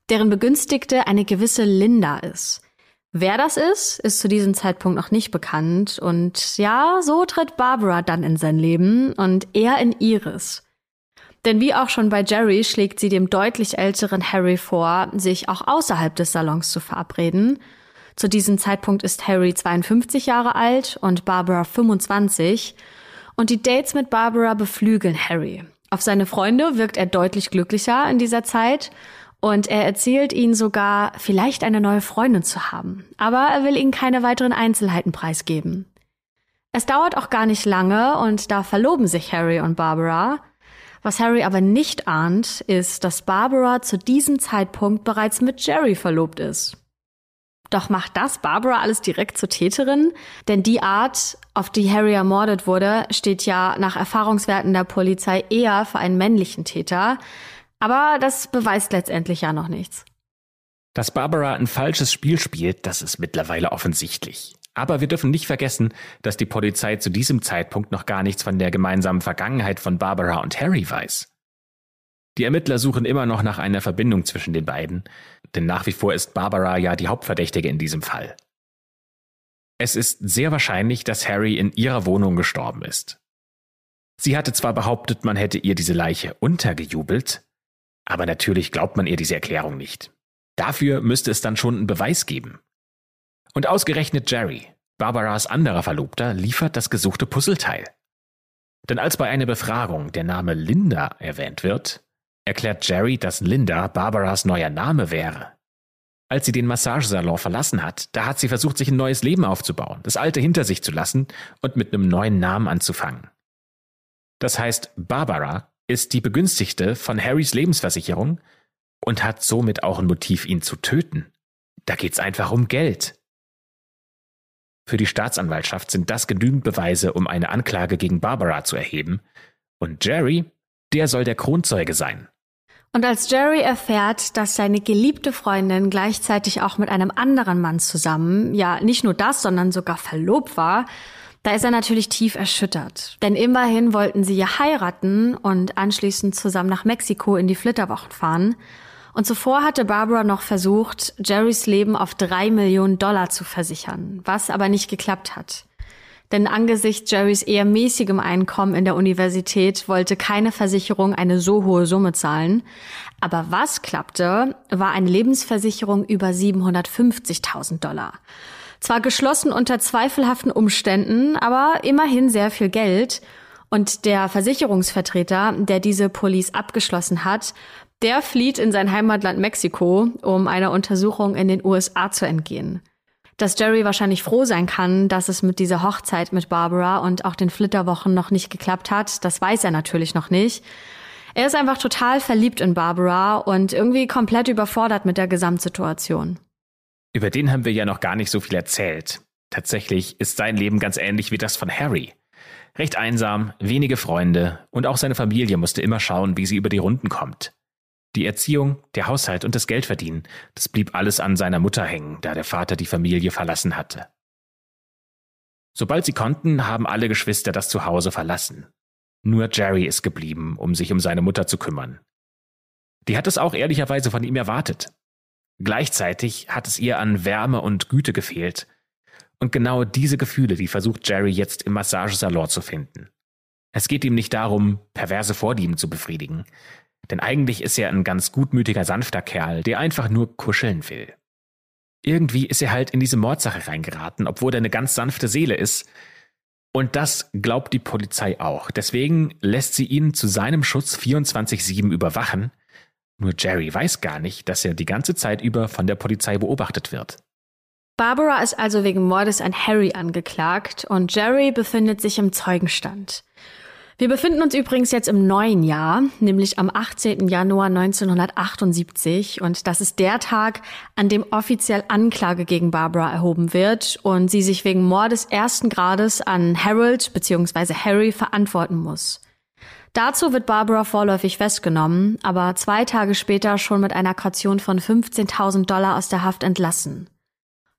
deren Begünstigte eine gewisse Linda ist. Wer das ist, ist zu diesem Zeitpunkt noch nicht bekannt. Und ja, so tritt Barbara dann in sein Leben und er in ihres. Denn wie auch schon bei Jerry schlägt sie dem deutlich älteren Harry vor, sich auch außerhalb des Salons zu verabreden. Zu diesem Zeitpunkt ist Harry 52 Jahre alt und Barbara 25. Und die Dates mit Barbara beflügeln Harry. Auf seine Freunde wirkt er deutlich glücklicher in dieser Zeit und er erzählt ihnen sogar, vielleicht eine neue Freundin zu haben. Aber er will ihnen keine weiteren Einzelheiten preisgeben. Es dauert auch gar nicht lange und da verloben sich Harry und Barbara. Was Harry aber nicht ahnt, ist, dass Barbara zu diesem Zeitpunkt bereits mit Jerry verlobt ist. Doch macht das Barbara alles direkt zur Täterin? Denn die Art, auf die Harry ermordet wurde, steht ja nach Erfahrungswerten der Polizei eher für einen männlichen Täter. Aber das beweist letztendlich ja noch nichts. Dass Barbara ein falsches Spiel spielt, das ist mittlerweile offensichtlich. Aber wir dürfen nicht vergessen, dass die Polizei zu diesem Zeitpunkt noch gar nichts von der gemeinsamen Vergangenheit von Barbara und Harry weiß. Die Ermittler suchen immer noch nach einer Verbindung zwischen den beiden, denn nach wie vor ist Barbara ja die Hauptverdächtige in diesem Fall. Es ist sehr wahrscheinlich, dass Harry in ihrer Wohnung gestorben ist. Sie hatte zwar behauptet, man hätte ihr diese Leiche untergejubelt, aber natürlich glaubt man ihr diese Erklärung nicht. Dafür müsste es dann schon einen Beweis geben. Und ausgerechnet Jerry, Barbaras anderer Verlobter, liefert das gesuchte Puzzleteil. Denn als bei einer Befragung der Name Linda erwähnt wird, erklärt Jerry, dass Linda Barbaras neuer Name wäre. Als sie den Massagesalon verlassen hat, da hat sie versucht, sich ein neues Leben aufzubauen, das alte hinter sich zu lassen und mit einem neuen Namen anzufangen. Das heißt, Barbara ist die Begünstigte von Harrys Lebensversicherung und hat somit auch ein Motiv, ihn zu töten. Da geht's einfach um Geld. Für die Staatsanwaltschaft sind das genügend Beweise, um eine Anklage gegen Barbara zu erheben. Und Jerry, der soll der Kronzeuge sein. Und als Jerry erfährt, dass seine geliebte Freundin gleichzeitig auch mit einem anderen Mann zusammen, ja nicht nur das, sondern sogar verlobt war, Da ist er natürlich tief erschüttert. Denn immerhin wollten sie ja heiraten und anschließend zusammen nach Mexiko in die Flitterwochen fahren. Und zuvor hatte Barbara noch versucht, Jerrys Leben auf drei Millionen Dollar zu versichern, was aber nicht geklappt hat. Denn angesichts Jerrys eher mäßigem Einkommen in der Universität wollte keine Versicherung eine so hohe Summe zahlen. Aber was klappte, war eine Lebensversicherung über 750.000 Dollar. Zwar geschlossen unter zweifelhaften Umständen, aber immerhin sehr viel Geld. Und der Versicherungsvertreter, der diese Police abgeschlossen hat, der flieht in sein Heimatland Mexiko, um einer Untersuchung in den USA zu entgehen. Dass Jerry wahrscheinlich froh sein kann, dass es mit dieser Hochzeit mit Barbara und auch den Flitterwochen noch nicht geklappt hat, das weiß er natürlich noch nicht. Er ist einfach total verliebt in Barbara und irgendwie komplett überfordert mit der Gesamtsituation. Über den haben wir ja noch gar nicht so viel erzählt. Tatsächlich ist sein Leben ganz ähnlich wie das von Harry. Recht einsam, wenige Freunde und auch seine Familie musste immer schauen, wie sie über die Runden kommt. Die Erziehung, der Haushalt und das Geldverdienen, das blieb alles an seiner Mutter hängen, da der Vater die Familie verlassen hatte. Sobald sie konnten, haben alle Geschwister das Zuhause verlassen. Nur Jerry ist geblieben, um sich um seine Mutter zu kümmern. Die hat es auch ehrlicherweise von ihm erwartet. Gleichzeitig hat es ihr an Wärme und Güte gefehlt. Und genau diese Gefühle, die versucht Jerry jetzt im Massagesalon zu finden. Es geht ihm nicht darum, perverse Vorlieben zu befriedigen. Denn eigentlich ist er ein ganz gutmütiger, sanfter Kerl, der einfach nur kuscheln will. Irgendwie ist er halt in diese Mordsache reingeraten, obwohl er eine ganz sanfte Seele ist. Und das glaubt die Polizei auch. Deswegen lässt sie ihn zu seinem Schutz 24-7 überwachen nur Jerry weiß gar nicht, dass er die ganze Zeit über von der Polizei beobachtet wird. Barbara ist also wegen Mordes an Harry angeklagt und Jerry befindet sich im Zeugenstand. Wir befinden uns übrigens jetzt im neuen Jahr, nämlich am 18. Januar 1978 und das ist der Tag, an dem offiziell Anklage gegen Barbara erhoben wird und sie sich wegen Mordes ersten Grades an Harold bzw. Harry verantworten muss. Dazu wird Barbara vorläufig festgenommen, aber zwei Tage später schon mit einer Kaution von 15.000 Dollar aus der Haft entlassen.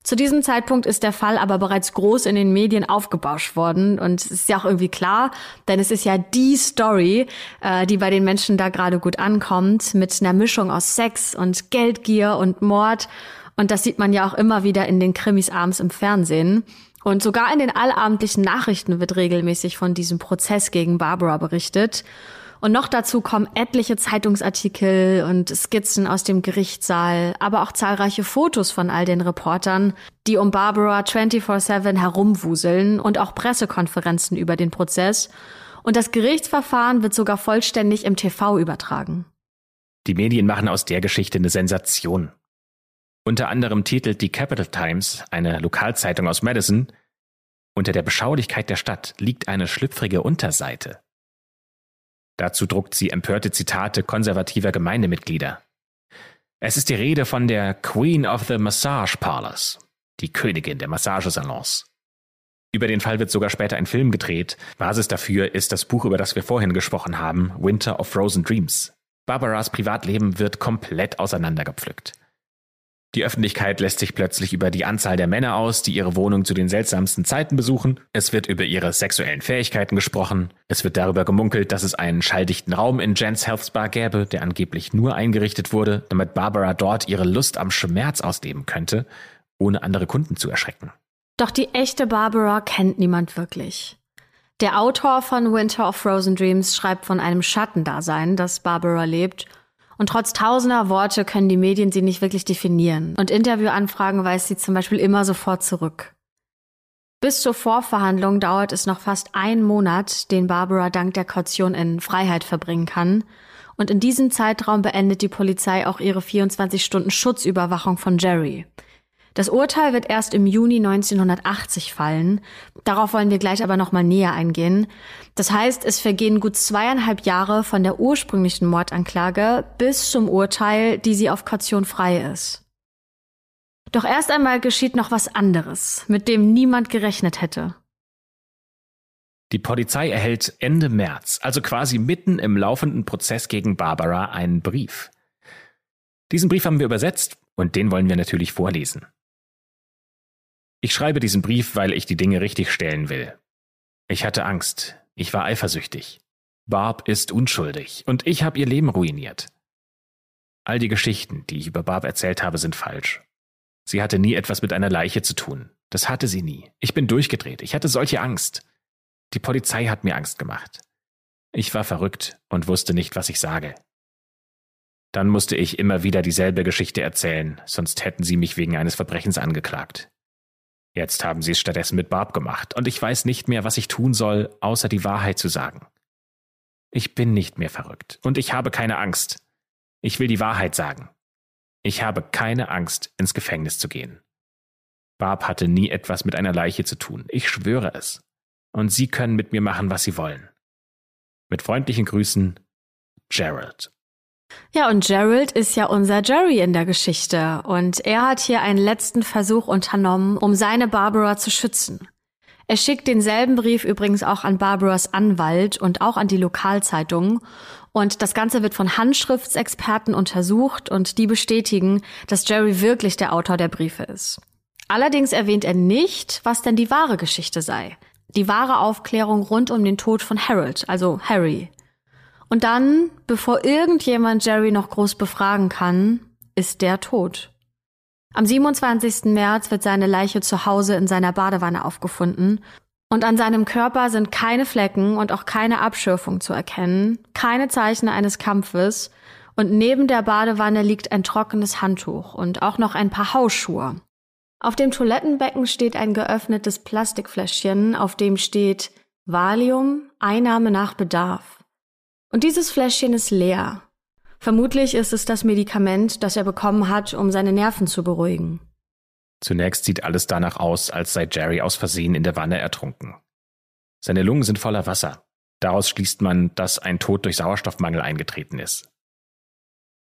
Zu diesem Zeitpunkt ist der Fall aber bereits groß in den Medien aufgebauscht worden und es ist ja auch irgendwie klar, denn es ist ja die Story, äh, die bei den Menschen da gerade gut ankommt, mit einer Mischung aus Sex und Geldgier und Mord und das sieht man ja auch immer wieder in den Krimis abends im Fernsehen. Und sogar in den allabendlichen Nachrichten wird regelmäßig von diesem Prozess gegen Barbara berichtet. Und noch dazu kommen etliche Zeitungsartikel und Skizzen aus dem Gerichtssaal, aber auch zahlreiche Fotos von all den Reportern, die um Barbara 24-7 herumwuseln und auch Pressekonferenzen über den Prozess. Und das Gerichtsverfahren wird sogar vollständig im TV übertragen. Die Medien machen aus der Geschichte eine Sensation. Unter anderem titelt die Capital Times, eine Lokalzeitung aus Madison, unter der Beschaulichkeit der Stadt liegt eine schlüpfrige Unterseite. Dazu druckt sie empörte Zitate konservativer Gemeindemitglieder. Es ist die Rede von der Queen of the Massage Parlors, die Königin der Massagesalons. Über den Fall wird sogar später ein Film gedreht. Basis dafür ist das Buch, über das wir vorhin gesprochen haben, Winter of Frozen Dreams. Barbaras Privatleben wird komplett auseinandergepflückt. Die Öffentlichkeit lässt sich plötzlich über die Anzahl der Männer aus, die ihre Wohnung zu den seltsamsten Zeiten besuchen. Es wird über ihre sexuellen Fähigkeiten gesprochen. Es wird darüber gemunkelt, dass es einen schalldichten Raum in Jens Health Spa gäbe, der angeblich nur eingerichtet wurde, damit Barbara dort ihre Lust am Schmerz ausleben könnte, ohne andere Kunden zu erschrecken. Doch die echte Barbara kennt niemand wirklich. Der Autor von Winter of Frozen Dreams schreibt von einem Schattendasein, das Barbara lebt – und trotz tausender Worte können die Medien sie nicht wirklich definieren. Und Interviewanfragen weist sie zum Beispiel immer sofort zurück. Bis zur Vorverhandlung dauert es noch fast einen Monat, den Barbara dank der Kaution in Freiheit verbringen kann. Und in diesem Zeitraum beendet die Polizei auch ihre 24 Stunden Schutzüberwachung von Jerry. Das Urteil wird erst im Juni 1980 fallen. Darauf wollen wir gleich aber noch mal näher eingehen. Das heißt, es vergehen gut zweieinhalb Jahre von der ursprünglichen Mordanklage bis zum Urteil, die sie auf Kaution frei ist. Doch erst einmal geschieht noch was anderes, mit dem niemand gerechnet hätte. Die Polizei erhält Ende März, also quasi mitten im laufenden Prozess gegen Barbara, einen Brief. Diesen Brief haben wir übersetzt und den wollen wir natürlich vorlesen. Ich schreibe diesen Brief, weil ich die Dinge richtig stellen will. Ich hatte Angst. Ich war eifersüchtig. Barb ist unschuldig und ich habe ihr Leben ruiniert. All die Geschichten, die ich über Barb erzählt habe, sind falsch. Sie hatte nie etwas mit einer Leiche zu tun. Das hatte sie nie. Ich bin durchgedreht. Ich hatte solche Angst. Die Polizei hat mir Angst gemacht. Ich war verrückt und wusste nicht, was ich sage. Dann musste ich immer wieder dieselbe Geschichte erzählen, sonst hätten sie mich wegen eines Verbrechens angeklagt. Jetzt haben sie es stattdessen mit Barb gemacht, und ich weiß nicht mehr, was ich tun soll, außer die Wahrheit zu sagen. Ich bin nicht mehr verrückt, und ich habe keine Angst. Ich will die Wahrheit sagen. Ich habe keine Angst, ins Gefängnis zu gehen. Barb hatte nie etwas mit einer Leiche zu tun, ich schwöre es. Und Sie können mit mir machen, was Sie wollen. Mit freundlichen Grüßen, Gerald. Ja, und Gerald ist ja unser Jerry in der Geschichte. Und er hat hier einen letzten Versuch unternommen, um seine Barbara zu schützen. Er schickt denselben Brief übrigens auch an Barbaras Anwalt und auch an die Lokalzeitungen. Und das Ganze wird von Handschriftsexperten untersucht und die bestätigen, dass Jerry wirklich der Autor der Briefe ist. Allerdings erwähnt er nicht, was denn die wahre Geschichte sei. Die wahre Aufklärung rund um den Tod von Harold, also Harry. Und dann, bevor irgendjemand Jerry noch groß befragen kann, ist der tot. Am 27. März wird seine Leiche zu Hause in seiner Badewanne aufgefunden und an seinem Körper sind keine Flecken und auch keine Abschürfung zu erkennen, keine Zeichen eines Kampfes und neben der Badewanne liegt ein trockenes Handtuch und auch noch ein paar Hausschuhe. Auf dem Toilettenbecken steht ein geöffnetes Plastikfläschchen, auf dem steht Valium, Einnahme nach Bedarf. Und dieses Fläschchen ist leer. Vermutlich ist es das Medikament, das er bekommen hat, um seine Nerven zu beruhigen. Zunächst sieht alles danach aus, als sei Jerry aus Versehen in der Wanne ertrunken. Seine Lungen sind voller Wasser. Daraus schließt man, dass ein Tod durch Sauerstoffmangel eingetreten ist.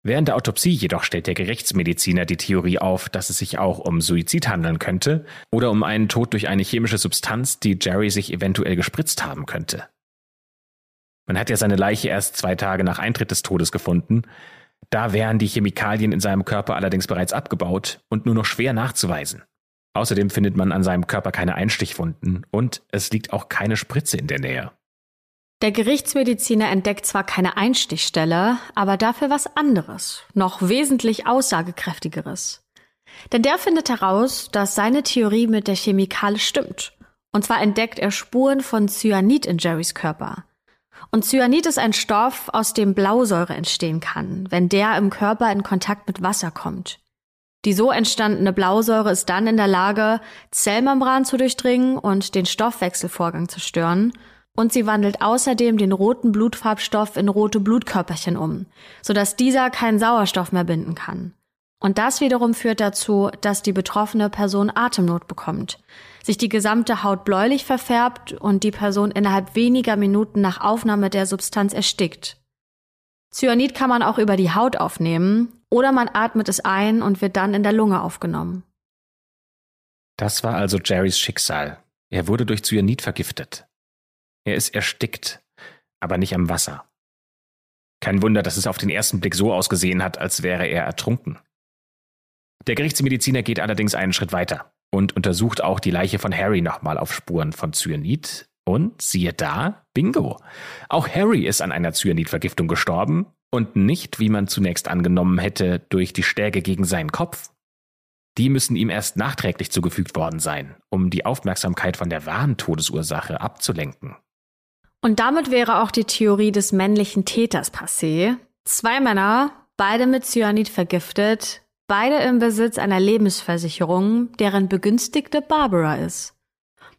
Während der Autopsie jedoch stellt der Gerichtsmediziner die Theorie auf, dass es sich auch um Suizid handeln könnte oder um einen Tod durch eine chemische Substanz, die Jerry sich eventuell gespritzt haben könnte. Man hat ja seine Leiche erst zwei Tage nach Eintritt des Todes gefunden. Da wären die Chemikalien in seinem Körper allerdings bereits abgebaut und nur noch schwer nachzuweisen. Außerdem findet man an seinem Körper keine Einstichwunden und es liegt auch keine Spritze in der Nähe. Der Gerichtsmediziner entdeckt zwar keine Einstichstelle, aber dafür was anderes, noch wesentlich aussagekräftigeres. Denn der findet heraus, dass seine Theorie mit der Chemikale stimmt. Und zwar entdeckt er Spuren von Cyanid in Jerrys Körper. Und Cyanid ist ein Stoff, aus dem Blausäure entstehen kann, wenn der im Körper in Kontakt mit Wasser kommt. Die so entstandene Blausäure ist dann in der Lage, Zellmembran zu durchdringen und den Stoffwechselvorgang zu stören. Und sie wandelt außerdem den roten Blutfarbstoff in rote Blutkörperchen um, sodass dieser keinen Sauerstoff mehr binden kann. Und das wiederum führt dazu, dass die betroffene Person Atemnot bekommt, sich die gesamte Haut bläulich verfärbt und die Person innerhalb weniger Minuten nach Aufnahme der Substanz erstickt. Cyanid kann man auch über die Haut aufnehmen oder man atmet es ein und wird dann in der Lunge aufgenommen. Das war also Jerrys Schicksal. Er wurde durch Cyanid vergiftet. Er ist erstickt, aber nicht am Wasser. Kein Wunder, dass es auf den ersten Blick so ausgesehen hat, als wäre er ertrunken. Der Gerichtsmediziner geht allerdings einen Schritt weiter und untersucht auch die Leiche von Harry nochmal auf Spuren von Cyanid. Und siehe da, bingo. Auch Harry ist an einer Cyanidvergiftung gestorben und nicht, wie man zunächst angenommen hätte, durch die Stäge gegen seinen Kopf. Die müssen ihm erst nachträglich zugefügt worden sein, um die Aufmerksamkeit von der wahren Todesursache abzulenken. Und damit wäre auch die Theorie des männlichen Täters passé. Zwei Männer, beide mit Cyanid vergiftet, beide im Besitz einer Lebensversicherung, deren Begünstigte Barbara ist.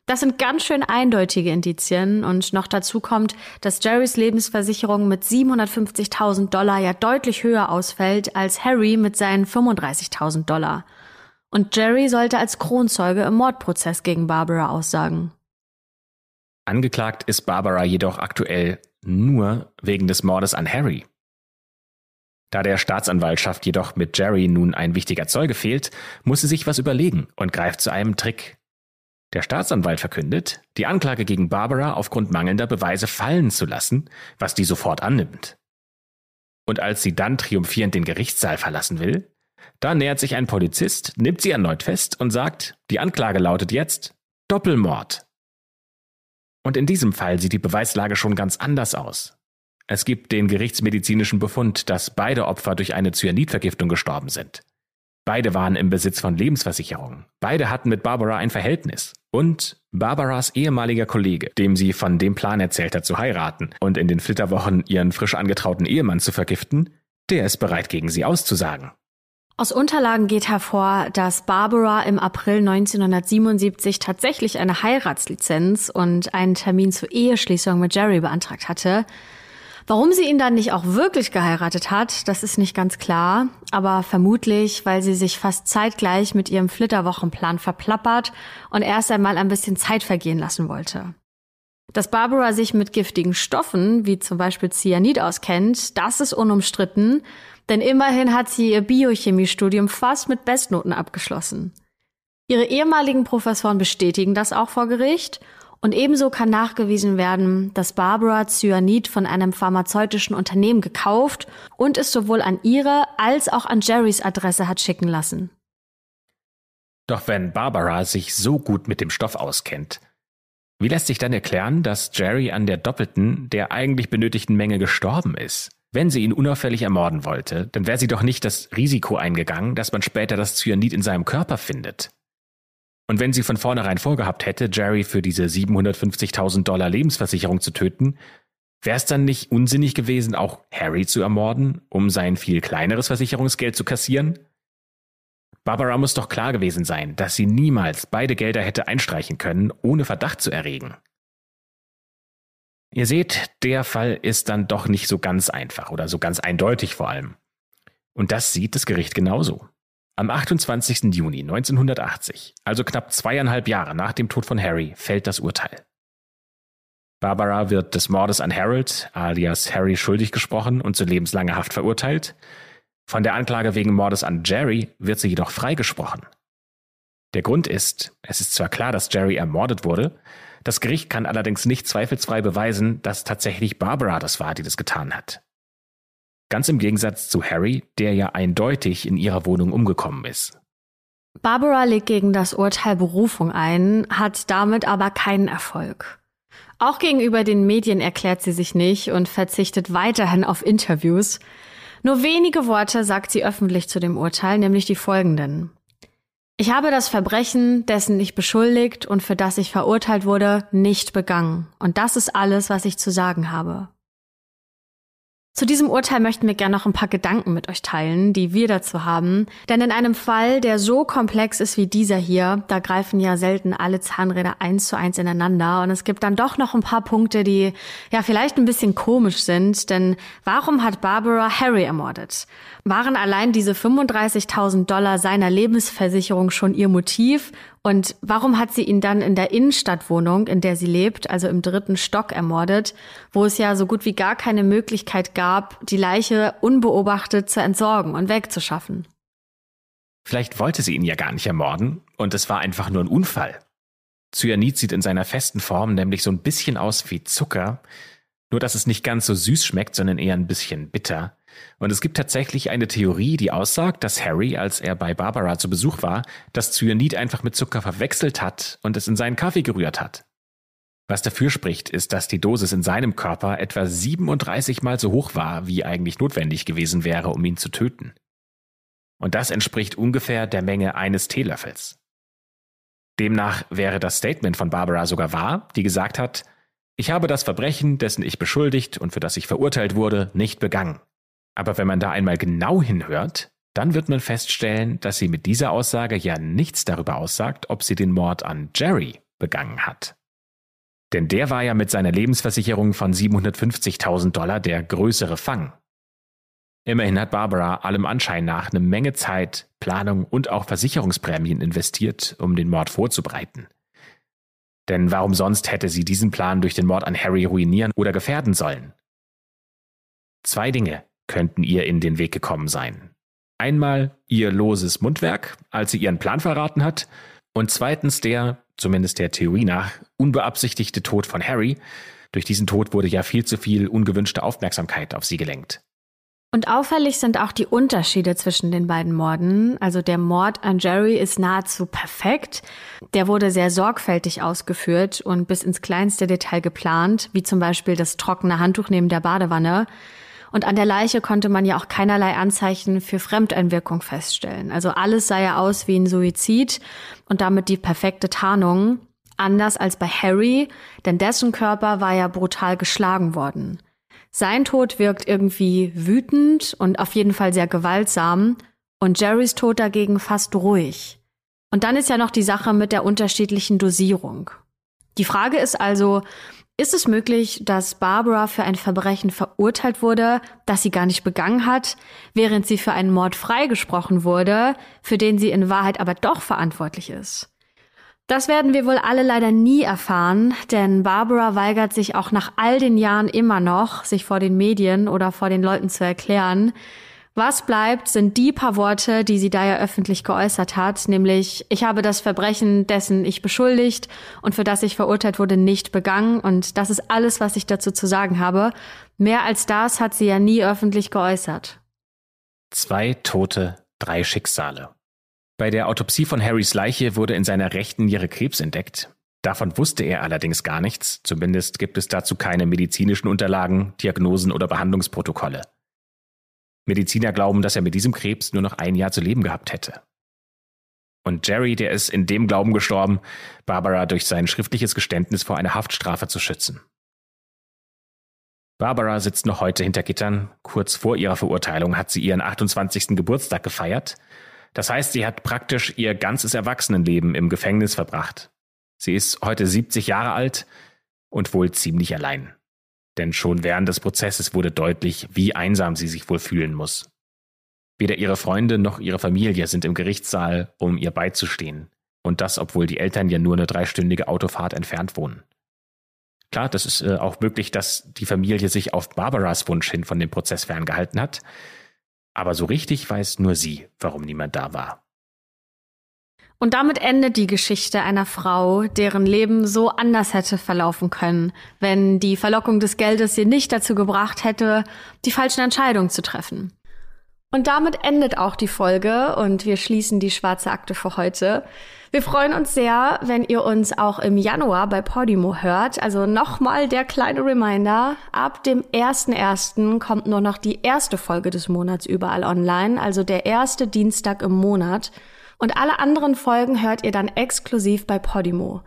Das sind ganz schön eindeutige Indizien und noch dazu kommt, dass Jerrys Lebensversicherung mit 750.000 Dollar ja deutlich höher ausfällt als Harry mit seinen 35.000 Dollar. Und Jerry sollte als Kronzeuge im Mordprozess gegen Barbara aussagen. Angeklagt ist Barbara jedoch aktuell nur wegen des Mordes an Harry. Da der Staatsanwaltschaft jedoch mit Jerry nun ein wichtiger Zeuge fehlt, muss sie sich was überlegen und greift zu einem Trick. Der Staatsanwalt verkündet, die Anklage gegen Barbara aufgrund mangelnder Beweise fallen zu lassen, was die sofort annimmt. Und als sie dann triumphierend den Gerichtssaal verlassen will, da nähert sich ein Polizist, nimmt sie erneut fest und sagt, die Anklage lautet jetzt Doppelmord. Und in diesem Fall sieht die Beweislage schon ganz anders aus. Es gibt den gerichtsmedizinischen Befund, dass beide Opfer durch eine Cyanidvergiftung gestorben sind. Beide waren im Besitz von Lebensversicherungen. Beide hatten mit Barbara ein Verhältnis. Und Barbaras ehemaliger Kollege, dem sie von dem Plan erzählt hat zu heiraten und in den Flitterwochen ihren frisch angetrauten Ehemann zu vergiften, der ist bereit gegen sie auszusagen. Aus Unterlagen geht hervor, dass Barbara im April 1977 tatsächlich eine Heiratslizenz und einen Termin zur Eheschließung mit Jerry beantragt hatte. Warum sie ihn dann nicht auch wirklich geheiratet hat, das ist nicht ganz klar, aber vermutlich, weil sie sich fast zeitgleich mit ihrem Flitterwochenplan verplappert und erst einmal ein bisschen Zeit vergehen lassen wollte. Dass Barbara sich mit giftigen Stoffen, wie zum Beispiel Cyanid, auskennt, das ist unumstritten, denn immerhin hat sie ihr Biochemiestudium fast mit Bestnoten abgeschlossen. Ihre ehemaligen Professoren bestätigen das auch vor Gericht und ebenso kann nachgewiesen werden, dass Barbara Cyanid von einem pharmazeutischen Unternehmen gekauft und es sowohl an ihre als auch an Jerrys Adresse hat schicken lassen. Doch wenn Barbara sich so gut mit dem Stoff auskennt, wie lässt sich dann erklären, dass Jerry an der doppelten, der eigentlich benötigten Menge gestorben ist? Wenn sie ihn unauffällig ermorden wollte, dann wäre sie doch nicht das Risiko eingegangen, dass man später das Cyanid in seinem Körper findet. Und wenn sie von vornherein vorgehabt hätte, Jerry für diese 750.000 Dollar Lebensversicherung zu töten, wäre es dann nicht unsinnig gewesen, auch Harry zu ermorden, um sein viel kleineres Versicherungsgeld zu kassieren? Barbara muss doch klar gewesen sein, dass sie niemals beide Gelder hätte einstreichen können, ohne Verdacht zu erregen. Ihr seht, der Fall ist dann doch nicht so ganz einfach oder so ganz eindeutig vor allem. Und das sieht das Gericht genauso. Am 28. Juni 1980, also knapp zweieinhalb Jahre nach dem Tod von Harry, fällt das Urteil. Barbara wird des Mordes an Harold, alias Harry, schuldig gesprochen und zu lebenslanger Haft verurteilt. Von der Anklage wegen Mordes an Jerry wird sie jedoch freigesprochen. Der Grund ist, es ist zwar klar, dass Jerry ermordet wurde, das Gericht kann allerdings nicht zweifelsfrei beweisen, dass tatsächlich Barbara das war, die das getan hat. Ganz im Gegensatz zu Harry, der ja eindeutig in ihrer Wohnung umgekommen ist. Barbara legt gegen das Urteil Berufung ein, hat damit aber keinen Erfolg. Auch gegenüber den Medien erklärt sie sich nicht und verzichtet weiterhin auf Interviews. Nur wenige Worte sagt sie öffentlich zu dem Urteil, nämlich die folgenden. Ich habe das Verbrechen, dessen ich beschuldigt und für das ich verurteilt wurde, nicht begangen. Und das ist alles, was ich zu sagen habe. Zu diesem Urteil möchten wir gerne noch ein paar Gedanken mit euch teilen, die wir dazu haben. Denn in einem Fall, der so komplex ist wie dieser hier, da greifen ja selten alle Zahnräder eins zu eins ineinander. Und es gibt dann doch noch ein paar Punkte, die ja vielleicht ein bisschen komisch sind. Denn warum hat Barbara Harry ermordet? Waren allein diese 35.000 Dollar seiner Lebensversicherung schon ihr Motiv? Und warum hat sie ihn dann in der Innenstadtwohnung, in der sie lebt, also im dritten Stock, ermordet, wo es ja so gut wie gar keine Möglichkeit gab, die Leiche unbeobachtet zu entsorgen und wegzuschaffen? Vielleicht wollte sie ihn ja gar nicht ermorden und es war einfach nur ein Unfall. Cyanid sieht in seiner festen Form nämlich so ein bisschen aus wie Zucker, nur dass es nicht ganz so süß schmeckt, sondern eher ein bisschen bitter. Und es gibt tatsächlich eine Theorie, die aussagt, dass Harry, als er bei Barbara zu Besuch war, das Cyanid einfach mit Zucker verwechselt hat und es in seinen Kaffee gerührt hat. Was dafür spricht, ist, dass die Dosis in seinem Körper etwa 37 mal so hoch war, wie eigentlich notwendig gewesen wäre, um ihn zu töten. Und das entspricht ungefähr der Menge eines Teelöffels. Demnach wäre das Statement von Barbara sogar wahr, die gesagt hat, ich habe das Verbrechen, dessen ich beschuldigt und für das ich verurteilt wurde, nicht begangen. Aber wenn man da einmal genau hinhört, dann wird man feststellen, dass sie mit dieser Aussage ja nichts darüber aussagt, ob sie den Mord an Jerry begangen hat. Denn der war ja mit seiner Lebensversicherung von 750.000 Dollar der größere Fang. Immerhin hat Barbara allem Anschein nach eine Menge Zeit, Planung und auch Versicherungsprämien investiert, um den Mord vorzubereiten. Denn warum sonst hätte sie diesen Plan durch den Mord an Harry ruinieren oder gefährden sollen? Zwei Dinge könnten ihr in den Weg gekommen sein. Einmal ihr loses Mundwerk, als sie ihren Plan verraten hat, und zweitens der, zumindest der Theorie nach, unbeabsichtigte Tod von Harry. Durch diesen Tod wurde ja viel zu viel ungewünschte Aufmerksamkeit auf sie gelenkt. Und auffällig sind auch die Unterschiede zwischen den beiden Morden. Also der Mord an Jerry ist nahezu perfekt. Der wurde sehr sorgfältig ausgeführt und bis ins kleinste Detail geplant, wie zum Beispiel das trockene Handtuch neben der Badewanne. Und an der Leiche konnte man ja auch keinerlei Anzeichen für Fremdeinwirkung feststellen. Also alles sah ja aus wie ein Suizid und damit die perfekte Tarnung. Anders als bei Harry, denn dessen Körper war ja brutal geschlagen worden. Sein Tod wirkt irgendwie wütend und auf jeden Fall sehr gewaltsam und Jerrys Tod dagegen fast ruhig. Und dann ist ja noch die Sache mit der unterschiedlichen Dosierung. Die Frage ist also, ist es möglich, dass Barbara für ein Verbrechen verurteilt wurde, das sie gar nicht begangen hat, während sie für einen Mord freigesprochen wurde, für den sie in Wahrheit aber doch verantwortlich ist? Das werden wir wohl alle leider nie erfahren, denn Barbara weigert sich auch nach all den Jahren immer noch, sich vor den Medien oder vor den Leuten zu erklären. Was bleibt, sind die paar Worte, die sie da ja öffentlich geäußert hat, nämlich ich habe das Verbrechen, dessen ich beschuldigt und für das ich verurteilt wurde, nicht begangen und das ist alles, was ich dazu zu sagen habe. Mehr als das hat sie ja nie öffentlich geäußert. Zwei Tote, drei Schicksale. Bei der Autopsie von Harrys Leiche wurde in seiner rechten Niere Krebs entdeckt. Davon wusste er allerdings gar nichts, zumindest gibt es dazu keine medizinischen Unterlagen, Diagnosen oder Behandlungsprotokolle. Mediziner glauben, dass er mit diesem Krebs nur noch ein Jahr zu leben gehabt hätte. Und Jerry, der ist in dem Glauben gestorben, Barbara durch sein schriftliches Geständnis vor einer Haftstrafe zu schützen. Barbara sitzt noch heute hinter Gittern. Kurz vor ihrer Verurteilung hat sie ihren 28. Geburtstag gefeiert das heißt, sie hat praktisch ihr ganzes Erwachsenenleben im Gefängnis verbracht. Sie ist heute 70 Jahre alt und wohl ziemlich allein. Denn schon während des Prozesses wurde deutlich, wie einsam sie sich wohl fühlen muss. Weder ihre Freunde noch ihre Familie sind im Gerichtssaal, um ihr beizustehen. Und das, obwohl die Eltern ja nur eine dreistündige Autofahrt entfernt wohnen. Klar, das ist äh, auch möglich, dass die Familie sich auf Barbaras Wunsch hin von dem Prozess ferngehalten hat. Aber so richtig weiß nur sie, warum niemand da war. Und damit endet die Geschichte einer Frau, deren Leben so anders hätte verlaufen können, wenn die Verlockung des Geldes sie nicht dazu gebracht hätte, die falschen Entscheidungen zu treffen. Und damit endet auch die Folge und wir schließen die schwarze Akte für heute. Wir freuen uns sehr, wenn ihr uns auch im Januar bei Podimo hört. Also nochmal der kleine Reminder. Ab dem 1.1. kommt nur noch die erste Folge des Monats überall online. Also der erste Dienstag im Monat. Und alle anderen Folgen hört ihr dann exklusiv bei Podimo.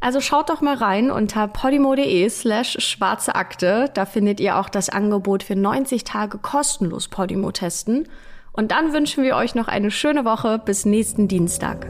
Also schaut doch mal rein unter podimo.de slash schwarze Akte. Da findet ihr auch das Angebot für 90 Tage kostenlos Podimo testen. Und dann wünschen wir euch noch eine schöne Woche bis nächsten Dienstag.